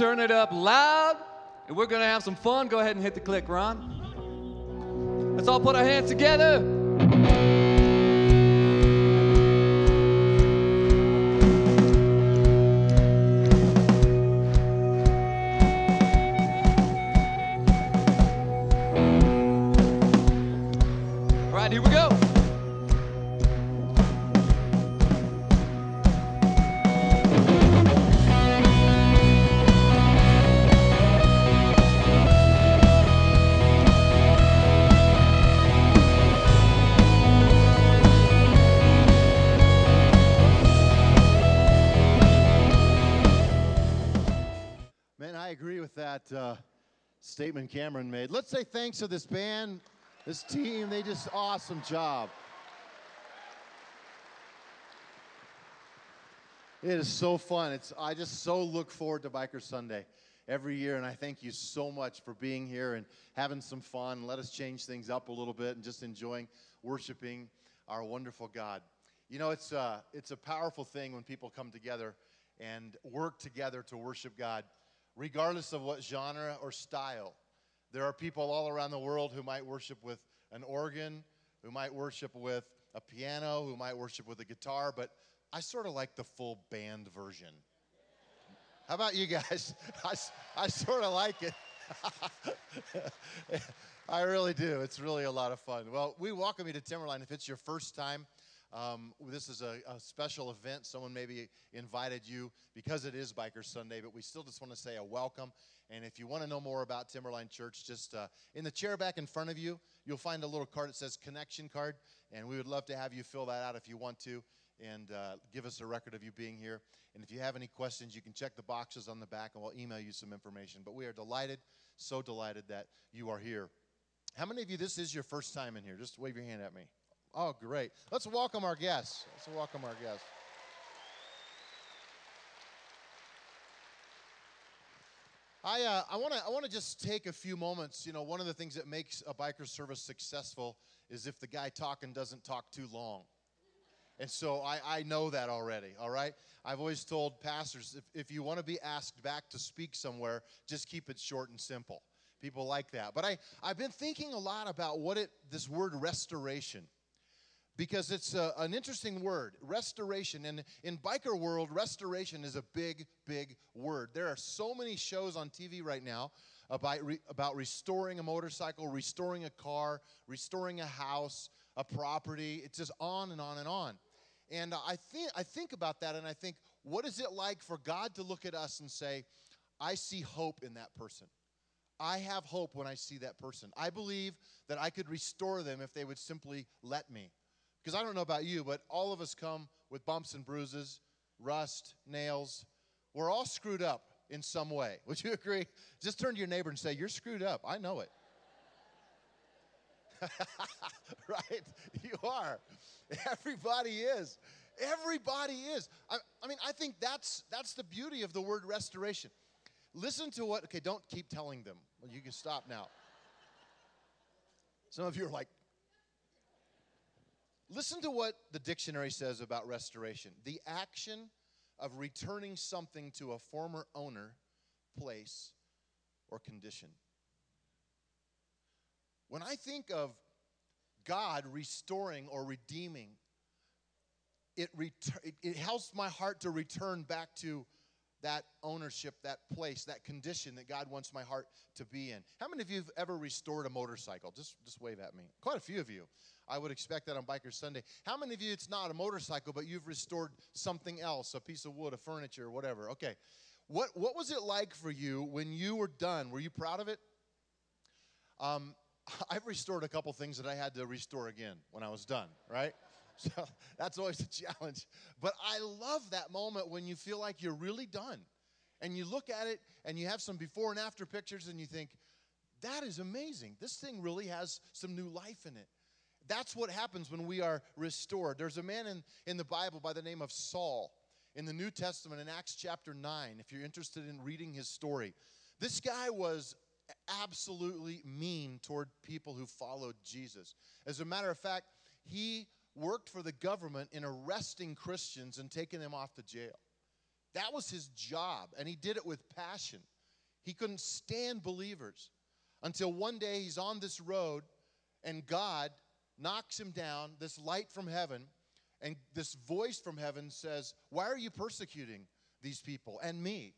turn it up loud and we're going to have some fun. Go ahead and hit the click, Ron. Let's all put our hands together. All right, here we go. Statement Cameron made. Let's say thanks to this band, this team. They just awesome job. It is so fun. It's I just so look forward to Biker Sunday every year, and I thank you so much for being here and having some fun. Let us change things up a little bit and just enjoying worshiping our wonderful God. You know, it's a, it's a powerful thing when people come together and work together to worship God, regardless of what genre or style. There are people all around the world who might worship with an organ, who might worship with a piano, who might worship with a guitar, but I sort of like the full band version. How about you guys? I, I sort of like it. I really do. It's really a lot of fun. Well, we welcome you to Timberline. If it's your first time, um, this is a, a special event. Someone maybe invited you because it is Biker Sunday, but we still just want to say a welcome. And if you want to know more about Timberline Church, just uh, in the chair back in front of you, you'll find a little card that says connection card. And we would love to have you fill that out if you want to and uh, give us a record of you being here. And if you have any questions, you can check the boxes on the back and we'll email you some information. But we are delighted, so delighted that you are here. How many of you, this is your first time in here? Just wave your hand at me. Oh, great. Let's welcome our guests. Let's welcome our guests. I, uh, I want to I wanna just take a few moments. You know, one of the things that makes a biker service successful is if the guy talking doesn't talk too long. And so I, I know that already, all right? I've always told pastors if, if you want to be asked back to speak somewhere, just keep it short and simple. People like that. But I, I've been thinking a lot about what it, this word restoration, because it's a, an interesting word, restoration. And in biker world, restoration is a big, big word. There are so many shows on TV right now about, re, about restoring a motorcycle, restoring a car, restoring a house, a property. It's just on and on and on. And I think, I think about that and I think, what is it like for God to look at us and say, I see hope in that person? I have hope when I see that person. I believe that I could restore them if they would simply let me. Because I don't know about you, but all of us come with bumps and bruises, rust, nails. We're all screwed up in some way. Would you agree? Just turn to your neighbor and say, You're screwed up. I know it. right? You are. Everybody is. Everybody is. I, I mean, I think that's that's the beauty of the word restoration. Listen to what. Okay, don't keep telling them. Well, you can stop now. Some of you are like, listen to what the dictionary says about restoration the action of returning something to a former owner, place, or condition. When I think of God restoring or redeeming, it, ret- it, helps my heart to return back to that ownership, that place, that condition that God wants my heart to be in. How many of you have ever restored a motorcycle? Just, just wave at me. Quite a few of you. I would expect that on Biker Sunday. How many of you, it's not a motorcycle, but you've restored something else, a piece of wood, a furniture, whatever? Okay. What, what was it like for you when you were done? Were you proud of it? Um, I've restored a couple things that I had to restore again when I was done, right? So that's always a challenge. But I love that moment when you feel like you're really done. And you look at it and you have some before and after pictures and you think, that is amazing. This thing really has some new life in it. That's what happens when we are restored. There's a man in, in the Bible by the name of Saul in the New Testament in Acts chapter 9, if you're interested in reading his story. This guy was absolutely mean toward people who followed Jesus. As a matter of fact, he worked for the government in arresting Christians and taking them off to jail. That was his job, and he did it with passion. He couldn't stand believers until one day he's on this road and God knocks him down, this light from heaven, and this voice from heaven says, Why are you persecuting these people and me?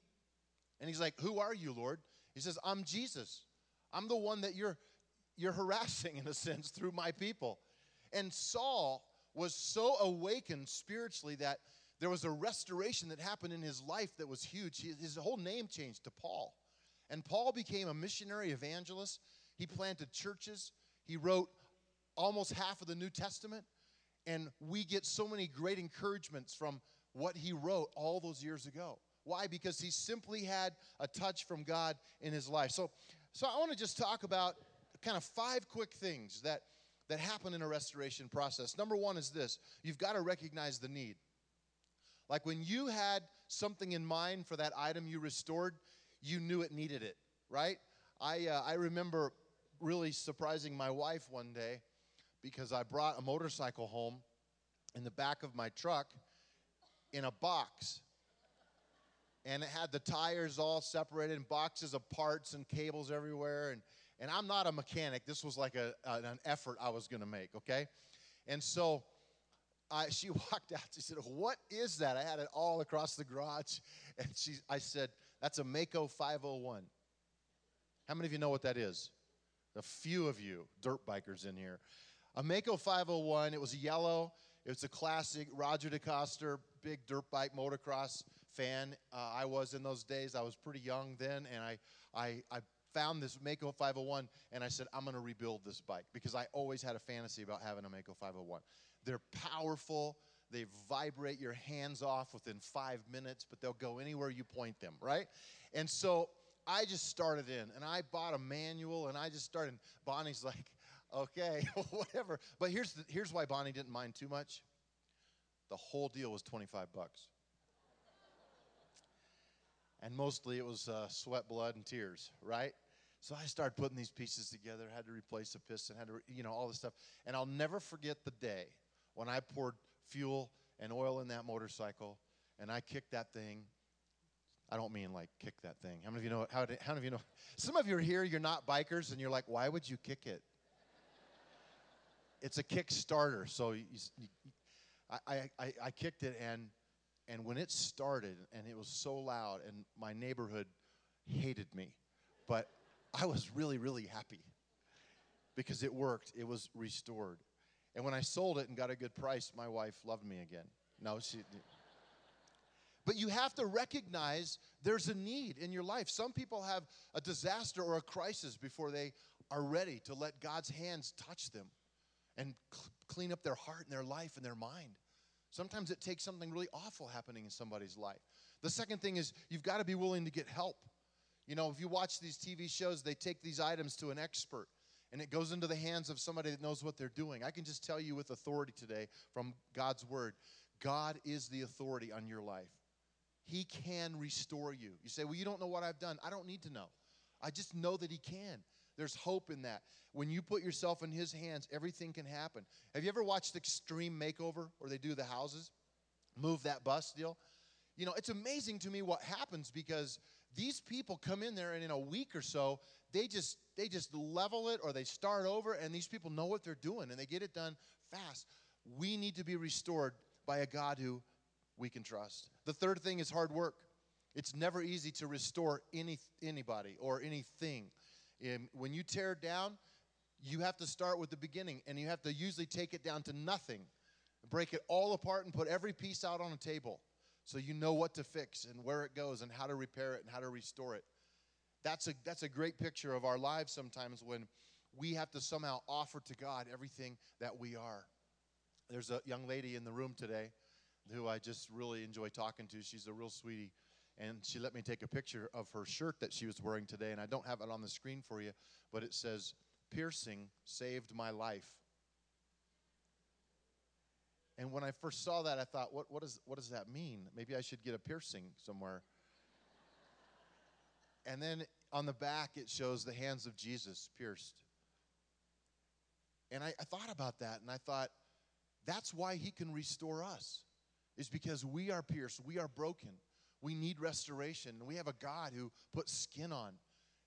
And he's like, Who are you, Lord? He says, I'm Jesus. I'm the one that you're, you're harassing, in a sense, through my people. And Saul was so awakened spiritually that there was a restoration that happened in his life that was huge. His whole name changed to Paul. And Paul became a missionary evangelist. He planted churches. He wrote almost half of the New Testament. And we get so many great encouragements from what he wrote all those years ago. Why? Because he simply had a touch from God in his life. So, so I want to just talk about kind of five quick things that, that happen in a restoration process. Number one is this you've got to recognize the need. Like when you had something in mind for that item you restored, you knew it needed it, right? I, uh, I remember really surprising my wife one day because I brought a motorcycle home in the back of my truck in a box. And it had the tires all separated and boxes of parts and cables everywhere. And, and I'm not a mechanic. This was like a, an effort I was going to make, okay? And so I, she walked out. She said, What is that? I had it all across the garage. And she, I said, That's a Maico 501. How many of you know what that is? A few of you, dirt bikers in here. A Maico 501, it was yellow. It was a classic Roger DeCoster, big dirt bike motocross fan. Uh, I was in those days. I was pretty young then, and I, I, I found this Maico 501, and I said, I'm going to rebuild this bike because I always had a fantasy about having a Maico 501. They're powerful. They vibrate your hands off within five minutes, but they'll go anywhere you point them, right? And so I just started in, and I bought a manual, and I just started. Bonnie's like, okay, whatever. But here's, the, here's why Bonnie didn't mind too much. The whole deal was 25 bucks. And mostly it was uh, sweat, blood, and tears, right? So I started putting these pieces together, had to replace a piston, had to, you know, all this stuff. And I'll never forget the day when I poured fuel and oil in that motorcycle and I kicked that thing. I don't mean like kick that thing. How many of you know? How, how many of you know? Some of you are here, you're not bikers, and you're like, why would you kick it? It's a Kickstarter. So you, you, I, I, I kicked it, and, and when it started, and it was so loud, and my neighborhood hated me, but I was really, really happy because it worked. It was restored. And when I sold it and got a good price, my wife loved me again. No, she. But you have to recognize there's a need in your life. Some people have a disaster or a crisis before they are ready to let God's hands touch them and cl- clean up their heart and their life and their mind. Sometimes it takes something really awful happening in somebody's life. The second thing is you've got to be willing to get help. You know, if you watch these TV shows, they take these items to an expert and it goes into the hands of somebody that knows what they're doing. I can just tell you with authority today from God's word God is the authority on your life. He can restore you. You say, Well, you don't know what I've done. I don't need to know. I just know that He can. There's hope in that. When you put yourself in His hands, everything can happen. Have you ever watched Extreme Makeover where they do the houses? Move that bus deal? You know, it's amazing to me what happens because these people come in there and in a week or so, they just they just level it or they start over and these people know what they're doing and they get it done fast. We need to be restored by a God who we can trust. The third thing is hard work. It's never easy to restore any anybody or anything. And when you tear down, you have to start with the beginning and you have to usually take it down to nothing. Break it all apart and put every piece out on a table so you know what to fix and where it goes and how to repair it and how to restore it. That's a, that's a great picture of our lives sometimes when we have to somehow offer to God everything that we are. There's a young lady in the room today who I just really enjoy talking to. She's a real sweetie and she let me take a picture of her shirt that she was wearing today and i don't have it on the screen for you but it says piercing saved my life. And when i first saw that i thought what, what, is, what does that mean? Maybe i should get a piercing somewhere. And then on the back it shows the hands of jesus pierced. And I, I thought about that and i thought That's why he can restore us, is because we are pierced, we are broken, we need restoration, we have a God who put skin on.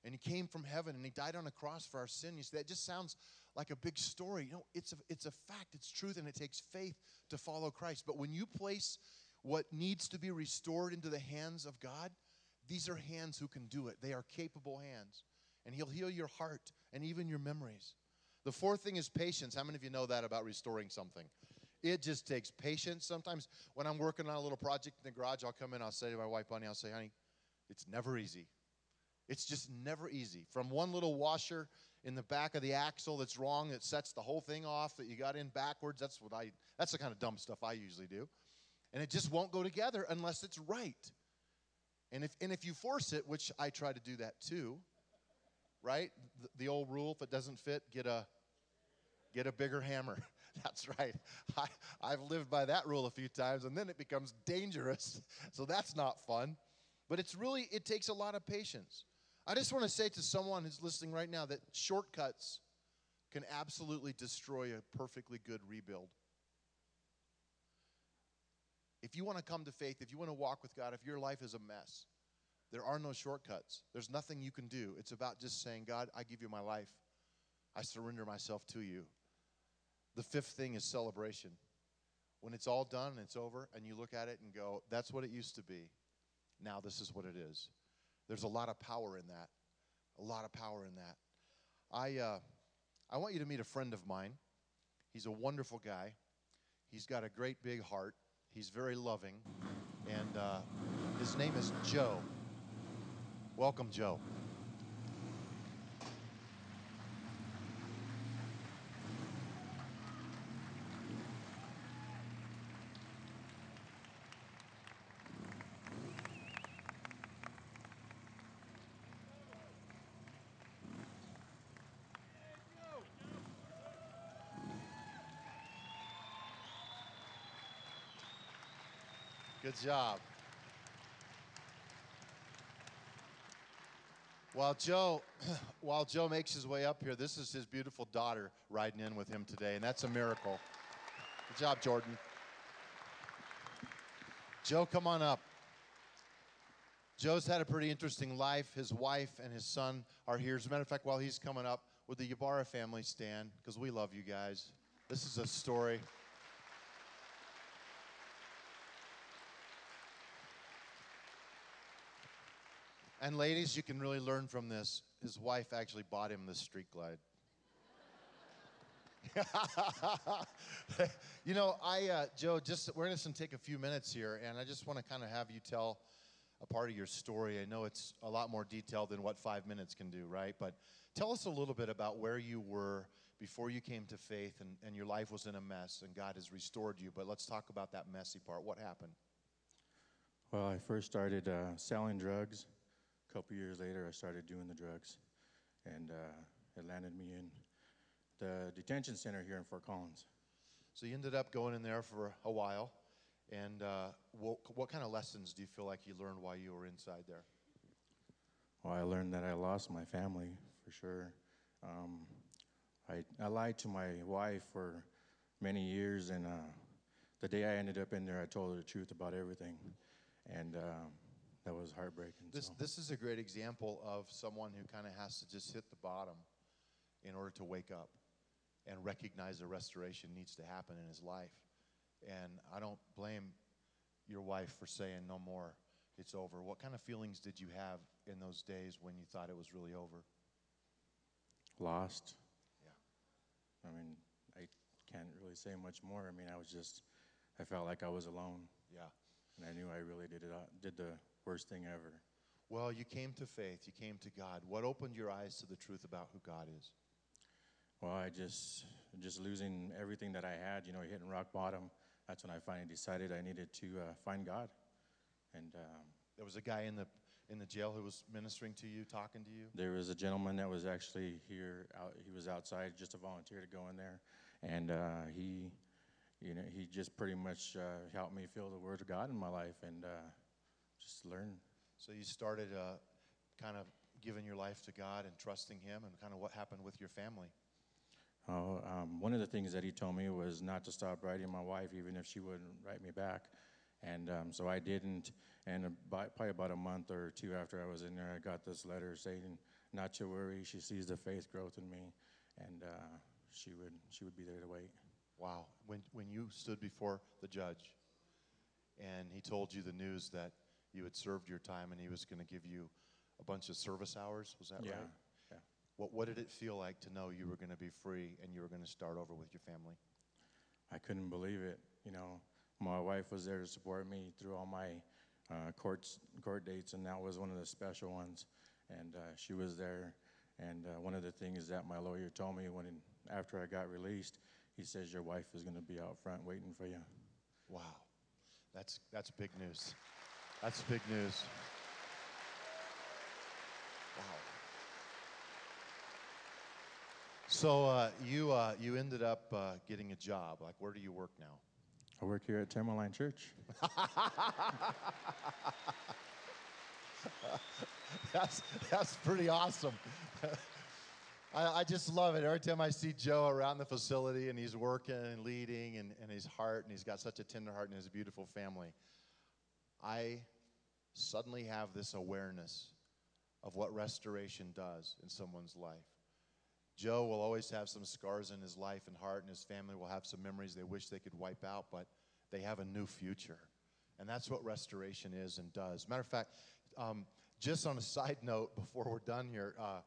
And he came from heaven and he died on a cross for our sin. You see, that just sounds like a big story. You know, it's a, it's a fact, it's truth, and it takes faith to follow Christ. But when you place what needs to be restored into the hands of God, these are hands who can do it. They are capable hands. And He'll heal your heart and even your memories. The fourth thing is patience. How many of you know that about restoring something? It just takes patience. Sometimes when I'm working on a little project in the garage, I'll come in, I'll say to my wife, Bunny, I'll say, honey, it's never easy. It's just never easy. From one little washer in the back of the axle that's wrong, that sets the whole thing off, that you got in backwards. That's what I, that's the kind of dumb stuff I usually do. And it just won't go together unless it's right. And if, and if you force it, which I try to do that too, right? The, the old rule if it doesn't fit, get a, get a bigger hammer. That's right. I, I've lived by that rule a few times, and then it becomes dangerous. So that's not fun. But it's really, it takes a lot of patience. I just want to say to someone who's listening right now that shortcuts can absolutely destroy a perfectly good rebuild. If you want to come to faith, if you want to walk with God, if your life is a mess, there are no shortcuts. There's nothing you can do. It's about just saying, God, I give you my life. I surrender myself to you. The fifth thing is celebration. When it's all done and it's over, and you look at it and go, that's what it used to be. Now this is what it is. There's a lot of power in that. A lot of power in that. I, uh, I want you to meet a friend of mine. He's a wonderful guy. He's got a great big heart. He's very loving. And uh, his name is Joe. Welcome, Joe. Good job. While Joe, while Joe makes his way up here, this is his beautiful daughter riding in with him today, and that's a miracle. Good job, Jordan. Joe, come on up. Joe's had a pretty interesting life. His wife and his son are here. As a matter of fact, while he's coming up, would the Ybarra family stand? Because we love you guys. This is a story. And ladies, you can really learn from this. His wife actually bought him this Street Glide. you know, I, uh, Joe, just we're going to take a few minutes here, and I just want to kind of have you tell a part of your story. I know it's a lot more detailed than what five minutes can do, right? But tell us a little bit about where you were before you came to faith and, and your life was in a mess and God has restored you. But let's talk about that messy part. What happened? Well, I first started uh, selling drugs couple years later, I started doing the drugs, and uh, it landed me in the detention center here in Fort Collins. So you ended up going in there for a while, and uh, what, what kind of lessons do you feel like you learned while you were inside there? Well, I learned that I lost my family for sure. Um, I, I lied to my wife for many years, and uh, the day I ended up in there, I told her the truth about everything. And uh, that was heartbreaking. This, so. this is a great example of someone who kind of has to just hit the bottom in order to wake up and recognize the restoration needs to happen in his life. And I don't blame your wife for saying no more, it's over. What kind of feelings did you have in those days when you thought it was really over? Lost. Yeah. I mean, I can't really say much more. I mean, I was just, I felt like I was alone. Yeah. And I knew I really did it, uh, did the worst thing ever. Well, you came to faith, you came to God. What opened your eyes to the truth about who God is? Well, I just just losing everything that I had, you know, hitting rock bottom. That's when I finally decided I needed to uh, find God. And um, there was a guy in the in the jail who was ministering to you, talking to you. There was a gentleman that was actually here. Out, he was outside, just a volunteer to go in there, and uh, he, you know, he just pretty much uh, helped me feel the Word of God in my life, and uh, just learn. So you started uh, kind of giving your life to God and trusting Him, and kind of what happened with your family? Oh, um, one of the things that he told me was not to stop writing my wife, even if she wouldn't write me back. And um, so I didn't. And about, probably about a month or two after I was in there, I got this letter saying, "Not to worry. She sees the faith growth in me, and uh, she would she would be there to wait." Wow. When, when you stood before the judge and he told you the news that you had served your time and he was going to give you a bunch of service hours, was that yeah, right? yeah. What, what did it feel like to know you were going to be free and you were going to start over with your family? I couldn't believe it. You know, my wife was there to support me through all my uh, courts, court dates, and that was one of the special ones. And uh, she was there. And uh, one of the things that my lawyer told me when after I got released, he says your wife is going to be out front waiting for you. Wow. That's, that's big news. That's big news. Wow. So uh, you, uh, you ended up uh, getting a job. Like, where do you work now? I work here at Timberline Church. that's, that's pretty awesome. I, I, just love it. Every time I see Joe around the facility and he's working and leading and, and his heart, and he's got such a tender heart and his beautiful family, I suddenly have this awareness of what restoration does in someone's life. Joe will always have some scars in his life and heart, and his family will have some memories they wish they could wipe out, but they have a new future. And that's what restoration is and does. Matter of fact, um, just on a side note, before we're done here, uh,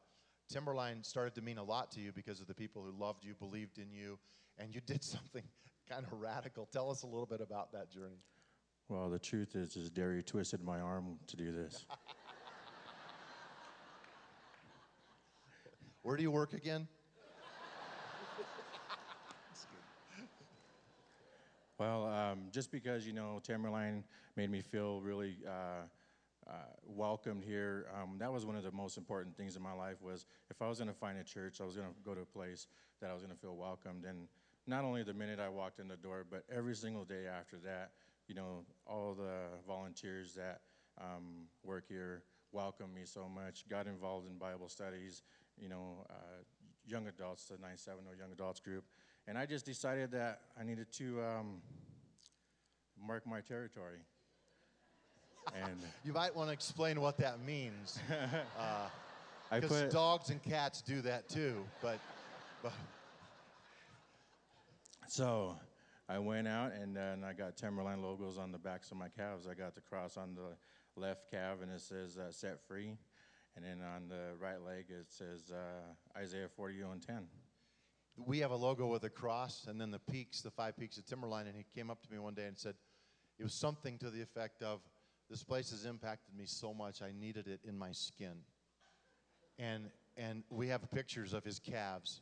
Timberline started to mean a lot to you because of the people who loved you, believed in you, and you did something kind of radical. Tell us a little bit about that journey. Well, the truth is, is Dary twisted my arm to do this. Where do you work again? well, um, just because, you know, Timberline made me feel really uh, uh, welcomed here, um, that was one of the most important things in my life was if I was going to find a church, I was going to go to a place that I was going to feel welcomed. And not only the minute I walked in the door, but every single day after that, you know, all the volunteers that um, work here welcomed me so much, got involved in Bible studies, you know, uh, young adults, the 9-7 or young adults group. And I just decided that I needed to um, mark my territory. and you might want to explain what that means. Because uh, dogs and cats do that too, but, but. So I went out and, and I got Timberline logos on the backs of my calves. I got the cross on the left calf and it says uh, set free. And then on the right leg, it says uh, Isaiah 41 10. We have a logo with a cross and then the peaks, the five peaks of Timberline. And he came up to me one day and said, it was something to the effect of, This place has impacted me so much, I needed it in my skin. And, and we have pictures of his calves.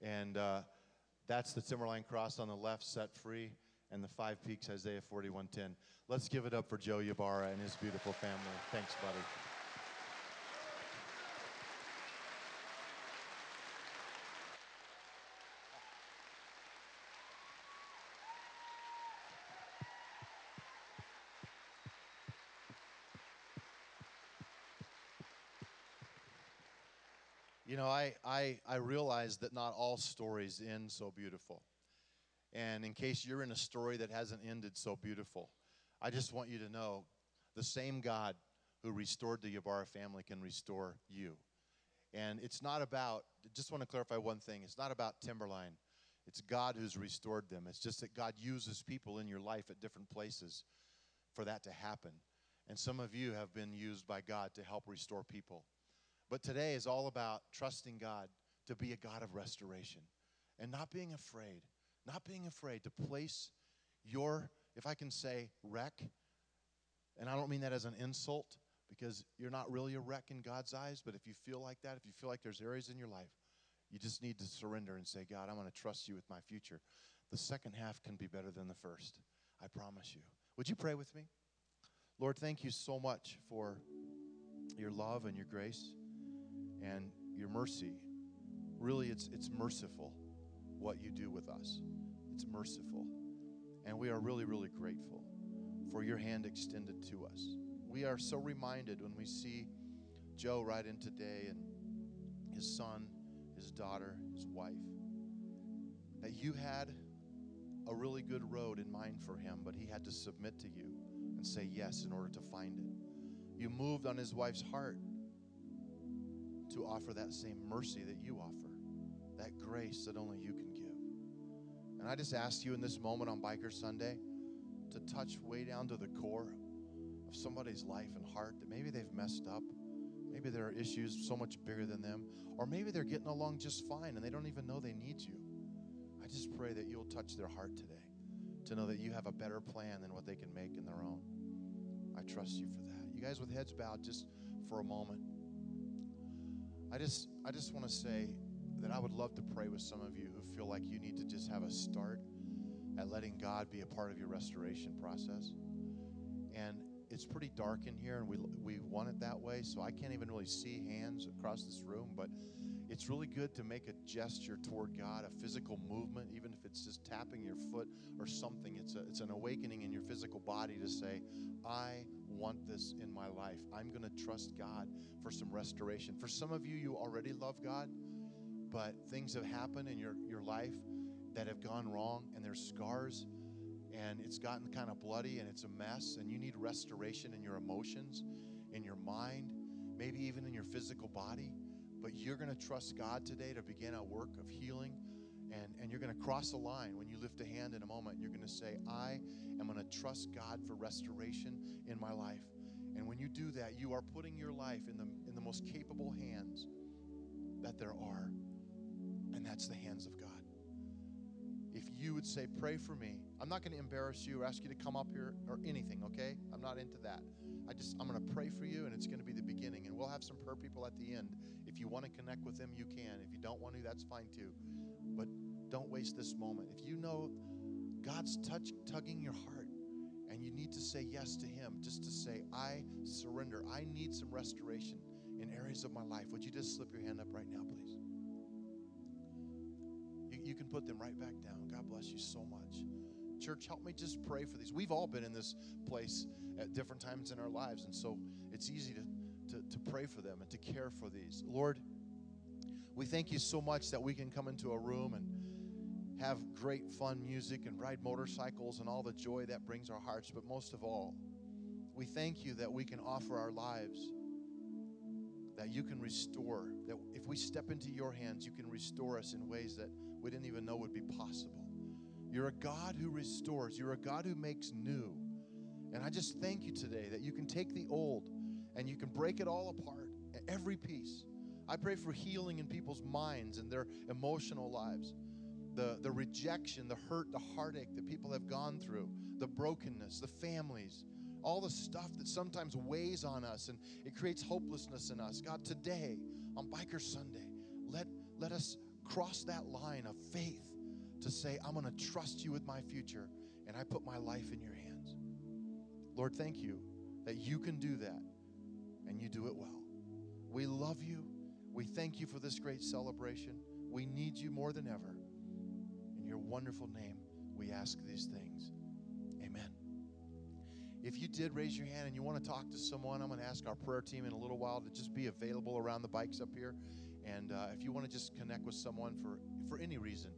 And uh, that's the Timberline cross on the left, set free, and the five peaks, Isaiah 41:10. Let's give it up for Joe Ybarra and his beautiful family. Thanks, buddy. Know, I, I, I realize that not all stories end so beautiful. And in case you're in a story that hasn't ended so beautiful, I just want you to know the same God who restored the Ybarra family can restore you. And it's not about, just want to clarify one thing it's not about Timberline. It's God who's restored them. It's just that God uses people in your life at different places for that to happen. And some of you have been used by God to help restore people. But today is all about trusting God to be a God of restoration and not being afraid, not being afraid to place your, if I can say, wreck, and I don't mean that as an insult because you're not really a wreck in God's eyes, but if you feel like that, if you feel like there's areas in your life, you just need to surrender and say, God, I'm going to trust you with my future. The second half can be better than the first. I promise you. Would you pray with me? Lord, thank you so much for your love and your grace and your mercy. Really, it's, it's merciful what you do with us. It's merciful. And we are really, really grateful for your hand extended to us. We are so reminded when we see Joe right in today and his son, his daughter, his wife. that you had a really good road in mind for him, but he had to submit to you and say yes in order to find it. You moved on his wife's heart to offer that same mercy that you offer, that grace that only you can give. And I just ask you in this moment on Biker Sunday to touch way down to the core of somebody's life and heart that maybe they've messed up. Maybe there are issues so much bigger than them, or maybe they're getting along just fine and they don't even know they need you. I just pray that you'll touch their heart today to know that you have a better plan than what they can make in their own. I trust you for that. You guys with heads bowed just for a moment. I just I just want to say that I would love to pray with some of you who feel like you need to just have a start at letting God be a part of your restoration process. And it's pretty dark in here and we we want it that way, so I can't even really see hands across this room, but it's really good to make a gesture toward God, a physical movement, even if it's just tapping your foot or something. It's, a, it's an awakening in your physical body to say, I want this in my life. I'm going to trust God for some restoration. For some of you, you already love God, but things have happened in your, your life that have gone wrong, and there's scars, and it's gotten kind of bloody, and it's a mess, and you need restoration in your emotions, in your mind, maybe even in your physical body. But you're going to trust God today to begin a work of healing. And, and you're going to cross a line when you lift a hand in a moment. And you're going to say, I am going to trust God for restoration in my life. And when you do that, you are putting your life in the, in the most capable hands that there are. And that's the hands of God. If you would say, Pray for me, I'm not going to embarrass you or ask you to come up here or anything, okay? I'm not into that. I just, I'm going to pray for you, and it's going to be the beginning. And we'll have some prayer people at the end. If you want to connect with them, you can. If you don't want to, that's fine too. But don't waste this moment. If you know God's touch, tugging your heart, and you need to say yes to Him, just to say, I surrender. I need some restoration in areas of my life. Would you just slip your hand up right now, please? You, you can put them right back down. God bless you so much. Church, help me just pray for these. We've all been in this place at different times in our lives, and so it's easy to, to, to pray for them and to care for these. Lord, we thank you so much that we can come into a room and have great fun music and ride motorcycles and all the joy that brings our hearts. But most of all, we thank you that we can offer our lives, that you can restore, that if we step into your hands, you can restore us in ways that we didn't even know would be possible. You're a God who restores, you're a God who makes new. And I just thank you today that you can take the old and you can break it all apart, every piece. I pray for healing in people's minds and their emotional lives. The, the rejection, the hurt, the heartache that people have gone through, the brokenness, the families, all the stuff that sometimes weighs on us and it creates hopelessness in us. God, today on Biker Sunday, let, let us cross that line of faith to say, I'm going to trust you with my future and I put my life in your hands. Lord, thank you that you can do that and you do it well. We love you. We thank you for this great celebration. We need you more than ever. Wonderful name, we ask these things. Amen. If you did raise your hand and you want to talk to someone, I'm going to ask our prayer team in a little while to just be available around the bikes up here. And uh, if you want to just connect with someone for, for any reason,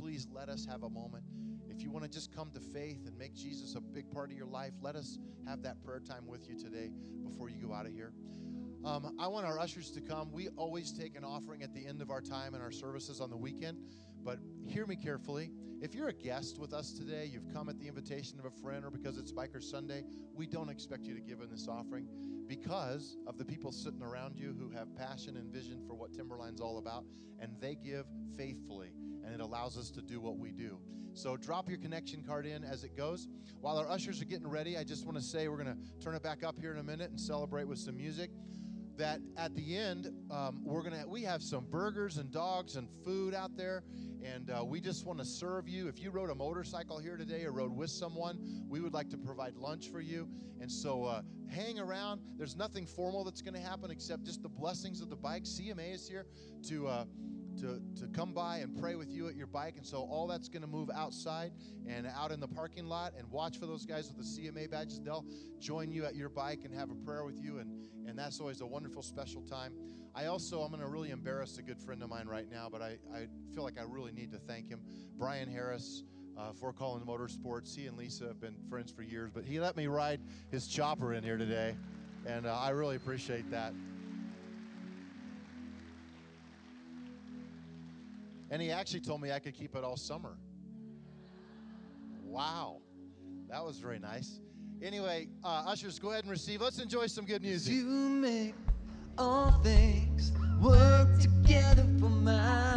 please let us have a moment. If you want to just come to faith and make Jesus a big part of your life, let us have that prayer time with you today before you go out of here. Um, I want our ushers to come. We always take an offering at the end of our time and our services on the weekend. But hear me carefully. If you're a guest with us today, you've come at the invitation of a friend or because it's Biker Sunday, we don't expect you to give in this offering because of the people sitting around you who have passion and vision for what Timberline's all about, and they give faithfully, and it allows us to do what we do. So drop your connection card in as it goes. While our ushers are getting ready, I just want to say we're going to turn it back up here in a minute and celebrate with some music that at the end um, we're gonna we have some burgers and dogs and food out there and uh, we just want to serve you. If you rode a motorcycle here today or rode with someone we would like to provide lunch for you. And so uh, hang around. There's nothing formal that's going to happen except just the blessings of the bike. CMA is here to uh, to, to come by and pray with you at your bike. And so all that's going to move outside and out in the parking lot and watch for those guys with the CMA badges. They'll join you at your bike and have a prayer with you. And, and that's always a wonderful, special time. I also, I'm going to really embarrass a good friend of mine right now, but I, I feel like I really need to thank him. Brian Harris. Uh, Fort Collins Motorsports. He and Lisa have been friends for years, but he let me ride his chopper in here today, and uh, I really appreciate that. And he actually told me I could keep it all summer. Wow. That was very nice. Anyway, uh, ushers, go ahead and receive. Let's enjoy some good music. You make all things work together for my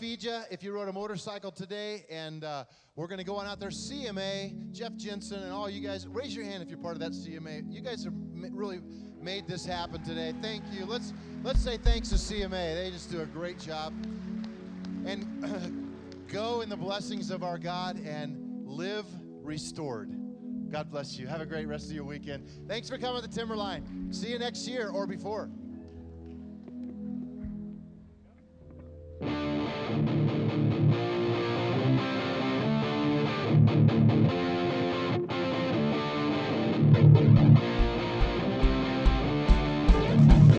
feed you if you rode a motorcycle today. And uh, we're going to go on out there. CMA, Jeff Jensen, and all you guys, raise your hand if you're part of that CMA. You guys have really made this happen today. Thank you. Let's, let's say thanks to CMA. They just do a great job. And go in the blessings of our God and live restored. God bless you. Have a great rest of your weekend. Thanks for coming to Timberline. See you next year or before. Thank you.